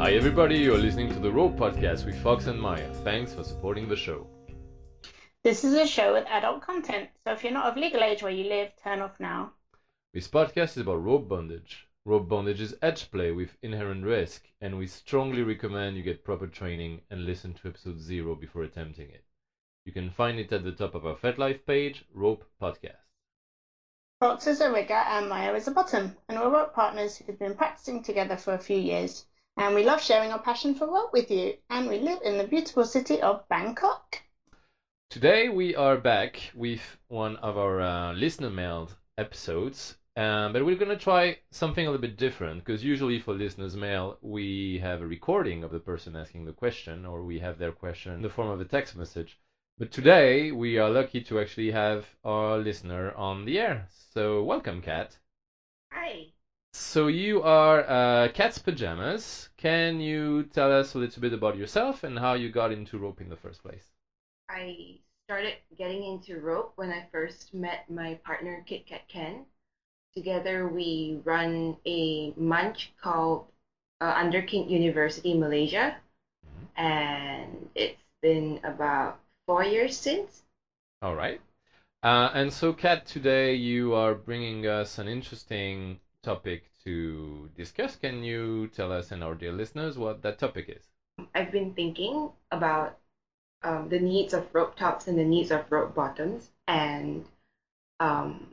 Hi, everybody. You're listening to the Rope Podcast with Fox and Maya. Thanks for supporting the show. This is a show with adult content, so if you're not of legal age where you live, turn off now. This podcast is about rope bondage. Rope bondage is edge play with inherent risk, and we strongly recommend you get proper training and listen to episode zero before attempting it. You can find it at the top of our FetLife page, Rope Podcast. Fox is a rigger and Maya is a bottom, and we're rope partners who've been practicing together for a few years. And we love sharing our passion for rope with you, and we live in the beautiful city of Bangkok. Today we are back with one of our uh, listener mailed episodes, um, but we're gonna try something a little bit different because usually for listeners mail we have a recording of the person asking the question or we have their question in the form of a text message. But today we are lucky to actually have our listener on the air. So welcome, Kat. So you are uh, Cat's Pajamas. Can you tell us a little bit about yourself and how you got into rope in the first place? I started getting into rope when I first met my partner, Kit Kat Ken. Together, we run a munch called uh, Underkink University Malaysia, and it's been about four years since. All right. Uh, and so, Kat, today you are bringing us an interesting topic to discuss. Can you tell us and our dear listeners what that topic is? I've been thinking about um, the needs of rope tops and the needs of rope bottoms, and um,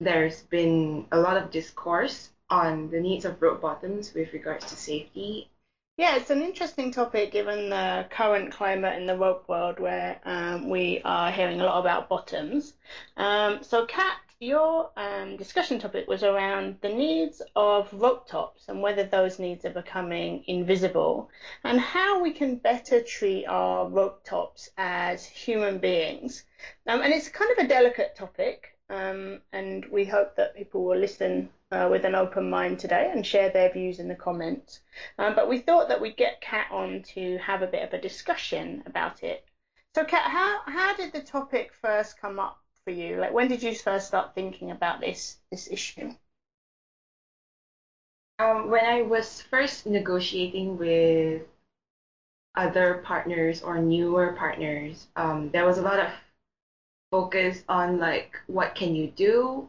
there's been a lot of discourse on the needs of rope bottoms with regards to safety. Yeah, it's an interesting topic given the current climate in the rope world where um, we are hearing a lot about bottoms. Um, so, Kat, your um, discussion topic was around the needs of rope tops and whether those needs are becoming invisible and how we can better treat our rope tops as human beings. Um, and it's kind of a delicate topic, um, and we hope that people will listen uh, with an open mind today and share their views in the comments. Um, but we thought that we'd get Kat on to have a bit of a discussion about it. So, Kat, how, how did the topic first come up for you? Like, when did you first start thinking about this this issue? Um, when I was first negotiating with other partners or newer partners, um, there was a lot of focus on like what can you do,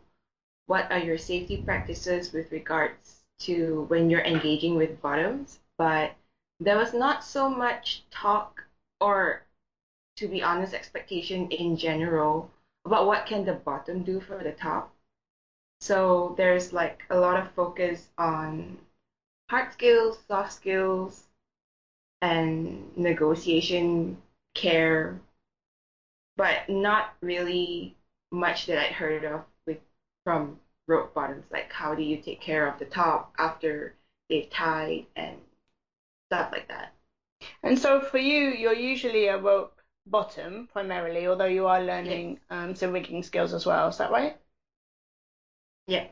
what are your safety practices with regards to when you're engaging with bottoms, but there was not so much talk or, to be honest, expectation in general about what can the bottom do for the top. So there's like a lot of focus on hard skills, soft skills, and negotiation care, but not really much that I'd heard of with from rope bottoms. Like how do you take care of the top after they've tied and stuff like that. And so for you, you're usually a rope bottom primarily, although you are learning um, some rigging skills as well. Is that right? Yeah.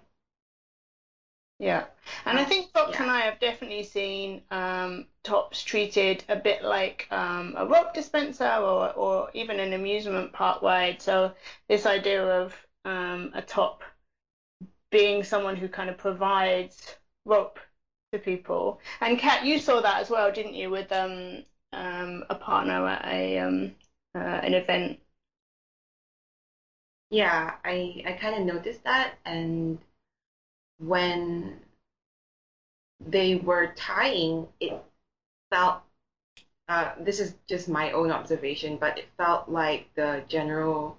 Yeah. And I think Fox Yeah. and I have definitely seen um, tops treated a bit like um, a rope dispenser or, or even an amusement park ride. So this idea of um, a top being someone who kind of provides rope to people. And Kat, you saw that as well, didn't you, with um, um, a partner at a um, uh, an event? Yeah, I I kind of noticed that, and when they were tying, it felt. Uh, this is just my own observation, but it felt like the general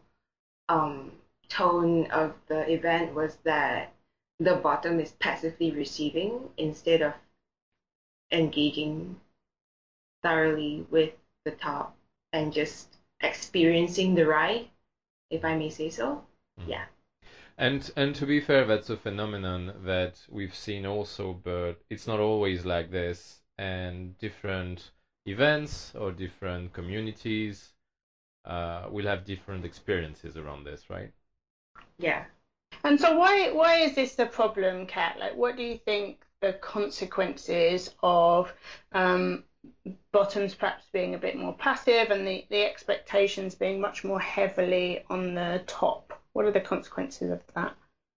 um, tone of the event was that the bottom is passively receiving instead of engaging thoroughly with the top and just experiencing the ride, if I may say so. Yeah. And and to be fair, that's a phenomenon that we've seen also, but it's not always like this. And different events or different communities uh, will have different experiences around this, right? Yeah. And so why why is this the problem, Kat? Like, what do you think the consequences of um, bottoms perhaps being a bit more passive and the, the expectations being much more heavily on the top? What are the consequences of that?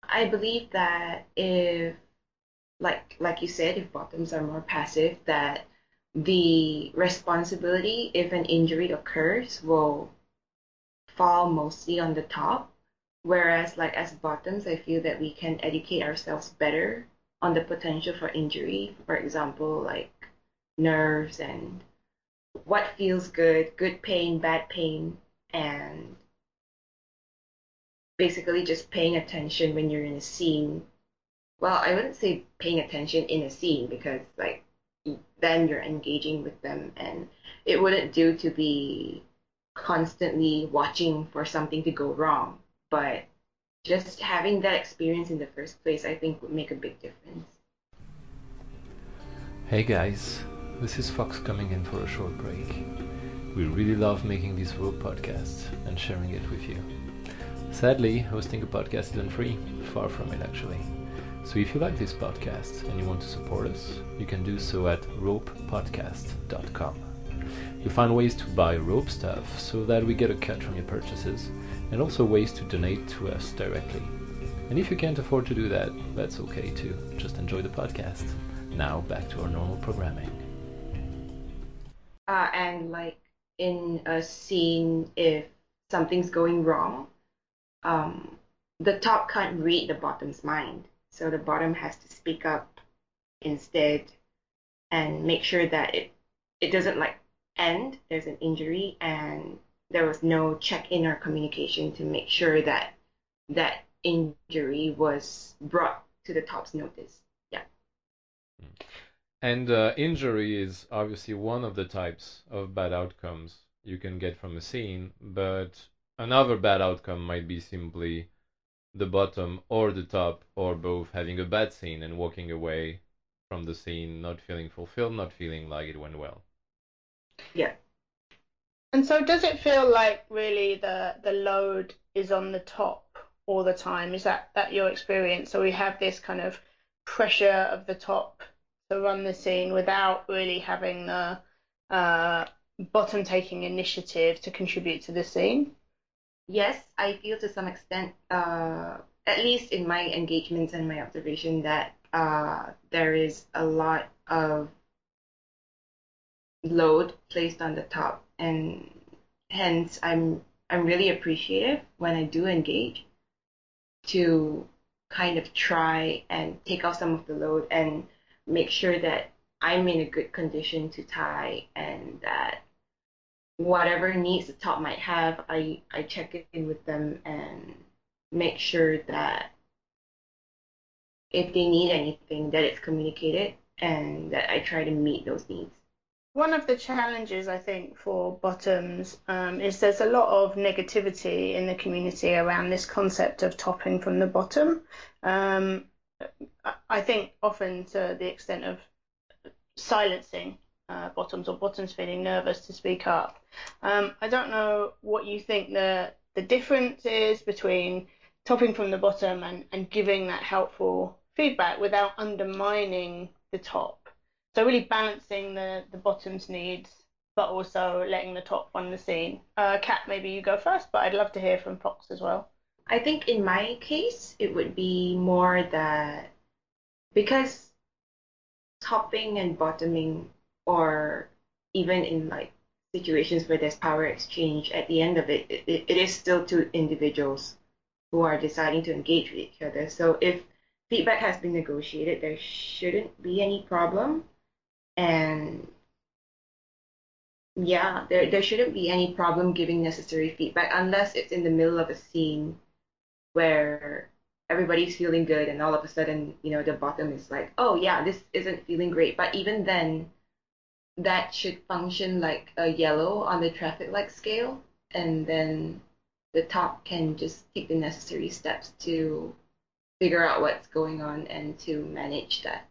I believe that if like like you said, if bottoms are more passive, that the responsibility if an injury occurs will fall mostly on the top. Whereas, like as bottoms, I feel that we can educate ourselves better on the potential for injury. For example, like nerves and what feels good, good pain, bad pain, and basically just paying attention when you're in a scene. Well, I wouldn't say paying attention in a scene because like then you're engaging with them and it wouldn't do to be constantly watching for something to go wrong. But just having that experience in the first place, I think would make a big difference. Hey guys, this is Fox coming in for a short break. We really love making these rope podcasts and sharing it with you. Sadly, hosting a podcast isn't free, far from it actually. So if you like this podcast and you want to support us, you can do so at ropepodcast.com. You'll find ways to buy rope stuff so that we get a cut from your purchases, and also ways to donate to us directly. And if you can't afford to do that, that's okay too. Just enjoy the podcast. Now back to our normal programming. Uh, and like in a scene, if something's going wrong, um, the top can't read the bottom's mind. So the bottom has to speak up instead and make sure that it it doesn't like end. There's an injury and there was no check-in or communication to make sure that that injury was brought to the top's notice. Yeah. And uh, injury is obviously one of the types of bad outcomes you can get from a scene, but another bad outcome might be simply the bottom or the top or both having a bad scene and walking away from the scene not feeling fulfilled, not feeling like it went well. Yeah. And so does it feel like really the the load is on the top all the time? Is that that your experience? So we have this kind of pressure of the top to run the scene without really having the uh, bottom taking initiative to contribute to the scene? yes, I feel to some extent, uh, at least in my engagements and my observation, that uh, there is a lot of load placed on the top, and hence I'm I'm really appreciative when I do engage to kind of try and take off some of the load and make sure that I'm in a good condition to tie and that whatever needs the top might have, I, I check in with them and make sure that if they need anything, that it's communicated and that I try to meet those needs. One of the challenges I think for bottoms um, is there's a lot of negativity in the community around this concept of topping from the bottom. Um, I think often to the extent of silencing uh, bottoms or bottoms feeling nervous to speak up. Um, I don't know what you think the the difference is between topping from the bottom and, and giving that helpful feedback without undermining the top. So really balancing the, the bottom's needs, but also letting the top run the scene. Uh, Kat, maybe you go first, but I'd love to hear from Fox as well. I think in my case, it would be more that because topping and bottoming or even in like situations where there's power exchange, at the end of it, it, it is still two individuals who are deciding to engage with each other. So if feedback has been negotiated, there shouldn't be any problem. And yeah, there there shouldn't be any problem giving necessary feedback unless it's in the middle of a scene where everybody's feeling good and all of a sudden, you know, the bottom is like, oh yeah, this isn't feeling great. But even then, that should function like a yellow on the traffic light scale, and then the top can just take the necessary steps to figure out what's going on and to manage that.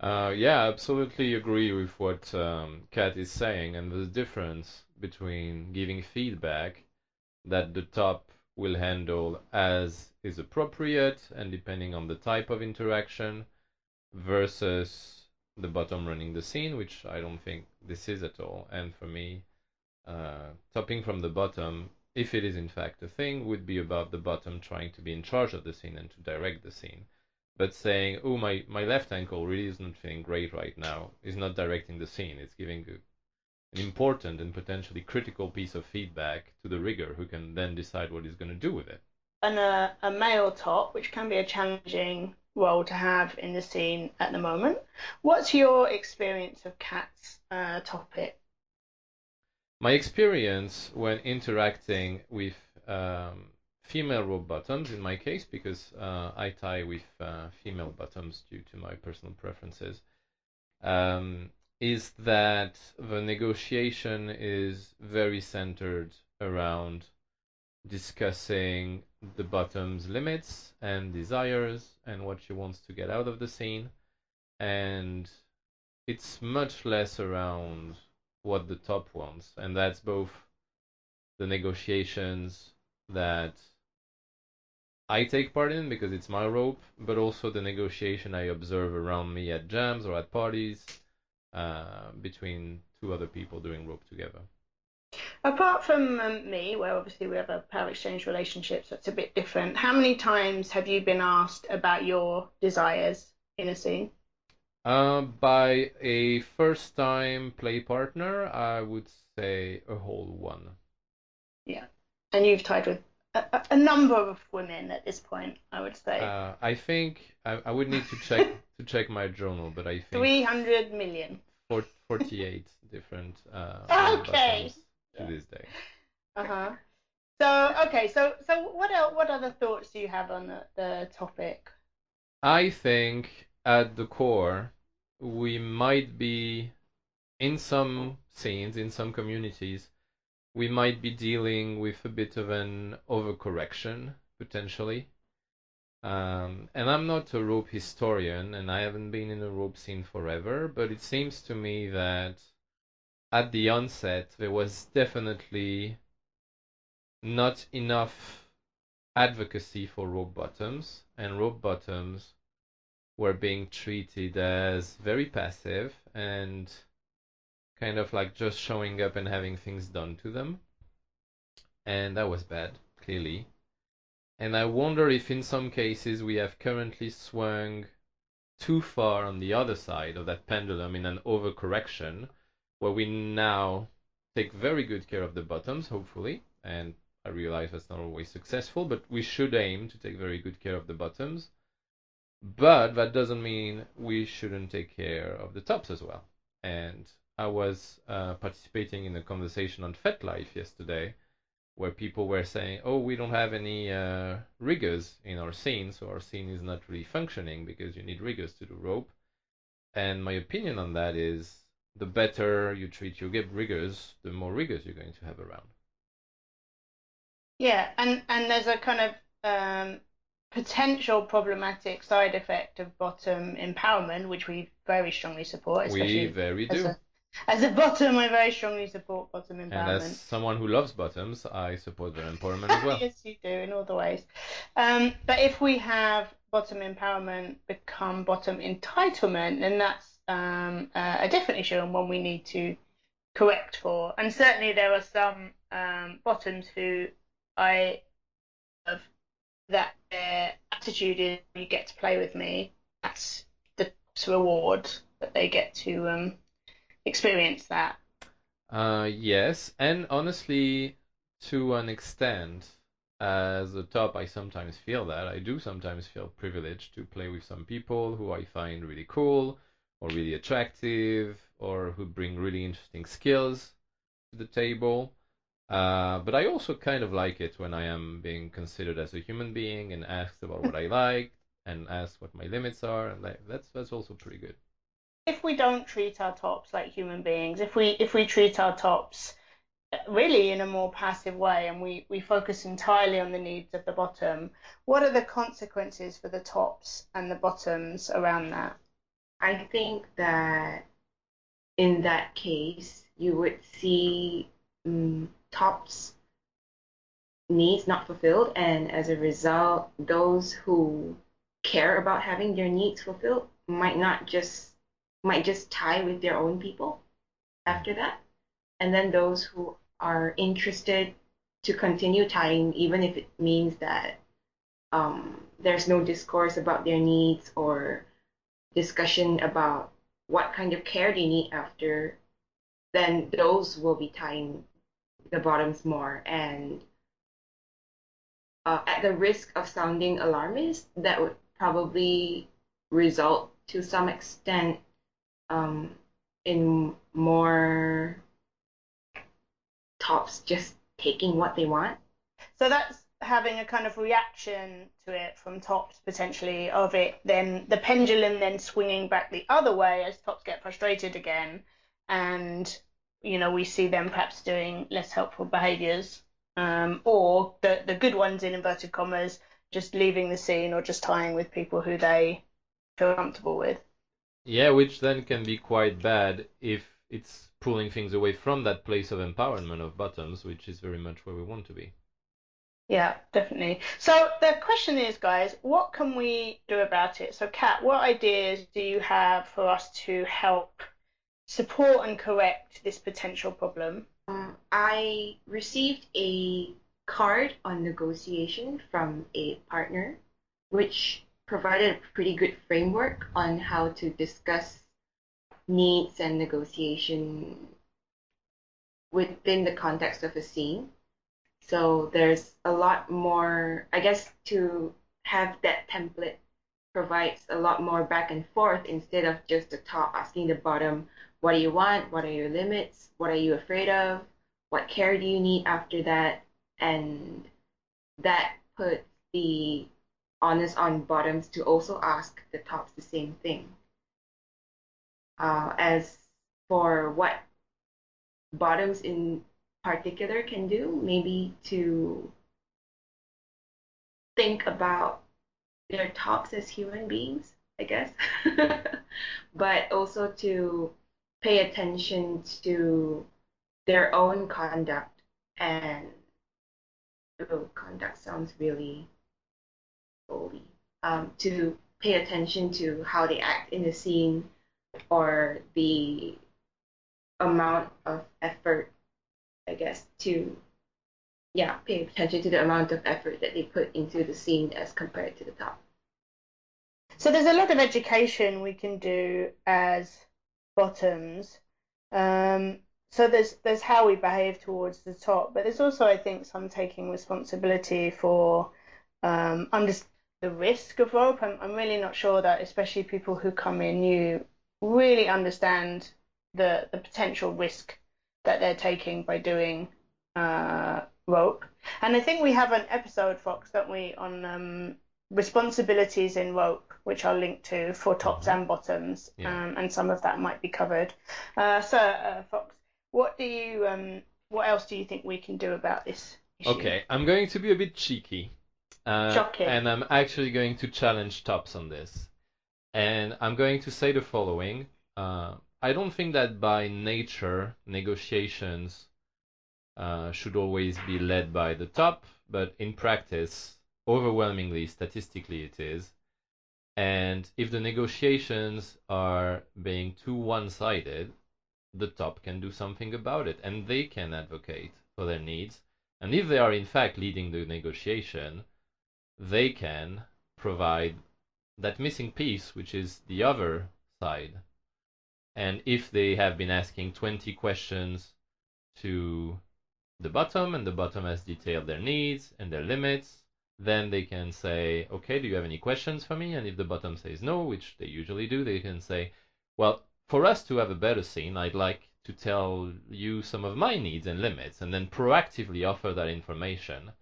Uh, yeah, absolutely agree with what um, Kat is saying, and the difference between giving feedback that the top will handle as is appropriate and depending on the type of interaction versus the bottom running the scene, which I don't think this is at all. And for me, uh, topping from the bottom, if it is in fact a thing, would be about the bottom trying to be in charge of the scene and to direct the scene. but saying, "Oh, my my left ankle really isn't feeling great right now," is not directing the scene. It's giving an important and potentially critical piece of feedback to the rigger, who can then decide what he's going to do with it. And a, a male top, which can be a challenging role to have in the scene at the moment. What's your experience of Kat's uh, topic? My experience when interacting with um, female rope bottoms, in my case, because uh, I tie with uh, female bottoms due to my personal preferences, um, is that the negotiation is very centered around discussing the bottom's limits and desires and what she wants to get out of the scene. And it's much less around what the top wants. And that's both the negotiations that I take part in because it's my rope, but also the negotiation I observe around me at jams or at parties uh, between two other people doing rope together. Apart from um, me, where obviously we have a power exchange relationship, so it's a bit different, how many times have you been asked about your desires in a scene? Uh, by a first time play partner, I would say a whole one. Yeah. And you've tied with a, a number of women at this point, I would say. Uh, I think I, I would need to check to check my journal, but I think 300 million. 48 different uh, okay. to yeah. this day. Uh huh. So okay, so so what else, what other thoughts do you have on the, the topic? I think at the core we might be in some scenes, in some communities, we might be dealing with a bit of an overcorrection potentially. Um, and I'm not a rope historian, and I haven't been in the rope scene forever, but it seems to me that at the onset there was definitely not enough advocacy for rope bottoms, and rope bottoms were being treated as very passive and kind of like just showing up and having things done to them. And that was bad, clearly. And I wonder if in some cases we have currently swung too far on the other side of that pendulum in an overcorrection, where we now take very good care of the bottoms, hopefully, and I realize that's not always successful, but we should aim to take very good care of the bottoms. But that doesn't mean we shouldn't take care of the tops as well. And I was uh, participating in a conversation on FetLife yesterday where people were saying, oh, we don't have any uh, riggers in our scene, so our scene is not really functioning because you need riggers to do rope. And my opinion on that is the better you treat your riggers, the more riggers you're going to have around. Yeah, and, and there's a kind of um, potential problematic side effect of bottom empowerment, which we very strongly support. We very do. A, as a bottom, I very strongly support bottom empowerment. And as someone who loves bottoms, I support their empowerment as well. yes, you do in all the ways. Um, but if we have bottom empowerment become bottom entitlement, then that's um, uh, a different issue and one we need to correct for. And certainly there are some um, bottoms who I have that their attitude is you get to play with me. That's the reward that they get to um, experience that. Uh, yes, and honestly, to an extent, as a top, I sometimes feel that. I do sometimes feel privileged to play with some people who I find really cool or really attractive or who bring really interesting skills to the table. Uh, but I also kind of like it when I am being considered as a human being and asked about what I like and asked what my limits are, and that's that's also pretty good. If we don't treat our tops like human beings, if we if we treat our tops really in a more passive way and we, we focus entirely on the needs of the bottom, what are the consequences for the tops and the bottoms around that? I think that in that case, you would see um, tops needs not fulfilled, and as a result, those who care about having their needs fulfilled might not just might just tie with their own people after that, and then those who are interested to continue tying, even if it means that um, there's no discourse about their needs or discussion about what kind of care they need after, then those will be tying the bottoms more. And uh, at the risk of sounding alarmist, that would probably result to some extent um, in more tops just taking what they want. So that's having a kind of reaction to it from tops potentially of it then the pendulum then swinging back the other way as tops get frustrated again and you know we see them perhaps doing less helpful behaviors um, or the the good ones in inverted commas just leaving the scene or just tying with people who they feel comfortable with Yeah, which then can be quite bad if it's pulling things away from that place of empowerment of bottoms, which is very much where we want to be. Yeah, definitely. So the question is, guys, what can we do about it? So, Kat, what ideas do you have for us to help support and correct this potential problem? Um, I received a card on negotiation from a partner, which provided a pretty good framework on how to discuss needs and negotiation within the context of a scene. So there's a lot more, I guess, to have that template provides a lot more back and forth instead of just the top asking the bottom, what do you want? What are your limits? What are you afraid of? What care do you need after that? And that puts the onus on bottoms to also ask the tops the same thing. Uh, as for what bottoms in particular can do, maybe to think about their tops as human beings, I guess, but also to pay attention to their own conduct and oh, conduct sounds really. Um, to pay attention to how they act in the scene or the amount of effort I guess, to yeah, pay attention to the amount of effort that they put into the scene as compared to the top. So there's a lot of education we can do as bottoms. Um, so there's there's how we behave towards the top, but there's also I think some taking responsibility for um, under the risk of rope. I'm, I'm really not sure that especially people who come in new really understand the the potential risk that they're taking by doing uh, rope. And I think we have an episode, Fox, don't we, on um, responsibilities in rope, which I'll link to for tops Mhm. and bottoms, Yeah. um, and some of that might be covered. Uh, so, uh, Fox, what do you, um, what else do you think we can do about this issue? Okay, I'm going to be a bit cheeky. Uh. And I'm actually going to challenge Tops on this. And I'm going to say the following. Uh, I don't think that by nature negotiations uh, should always be led by the top, but in practice, overwhelmingly, statistically, it is. And if the negotiations are being too one-sided, the top can do something about it, and they can advocate for their needs. And if they are in fact leading the negotiation, they can provide that missing piece, which is the other side. And if they have been asking 20 questions to the bottom, and the bottom has detailed their needs and their limits, then they can say, okay, do you have any questions for me? And if the bottom says no, which they usually do, they can say, well, for us to have a better scene, I'd like to tell you some of my needs and limits, and then proactively offer that information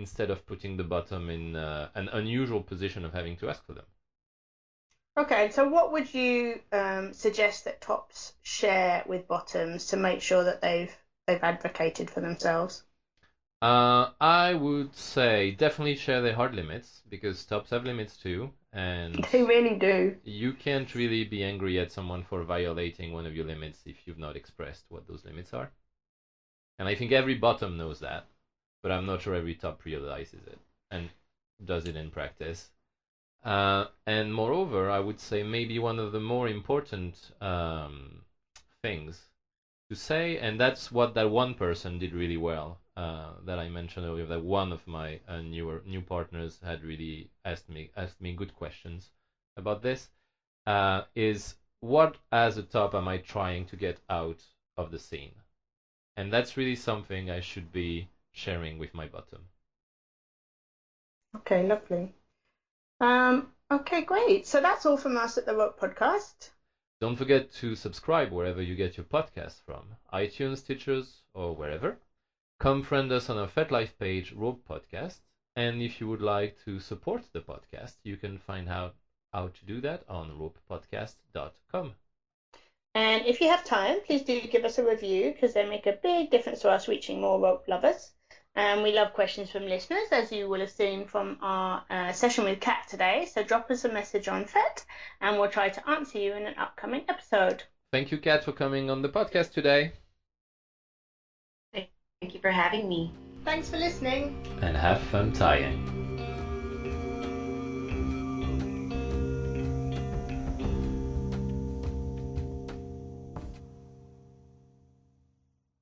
instead of putting the bottom in uh, an unusual position of having to ask for them. Okay, so what would you um, suggest that tops share with bottoms to make sure that they've they've advocated for themselves? Uh, I would say definitely share their hard limits because tops have limits too, and They really do. you can't really be angry at someone for violating one of your limits if you've not expressed what those limits are. And I think every bottom knows that, but I'm not sure every top realizes it and does it in practice. Uh, and moreover, I would say maybe one of the more important um, things to say, and that's what that one person did really well. uh, that I mentioned earlier. That one of my uh, newer new partners had really asked me asked me good questions about this. Uh, is what as a top am I trying to get out of the scene? And that's really something I should be sharing with my bottom. Okay, lovely. Um, okay, great. So that's all from us at the Rope Podcast. Don't forget to subscribe wherever you get your podcast from, iTunes, Stitchers, or wherever. Come friend us on our FetLife page, Rope Podcast. And if you would like to support the podcast, you can find out how to do that on ropepodcast.com. And if you have time, please do give us a review because they make a big difference to us reaching more rope lovers. And we love questions from listeners, as you will have seen from our uh, session with Kat today. So drop us a message on FET and we'll try to answer you in an upcoming episode. Thank you, Kat, for coming on the podcast today. Thank you for having me. Thanks for listening. And have fun tying.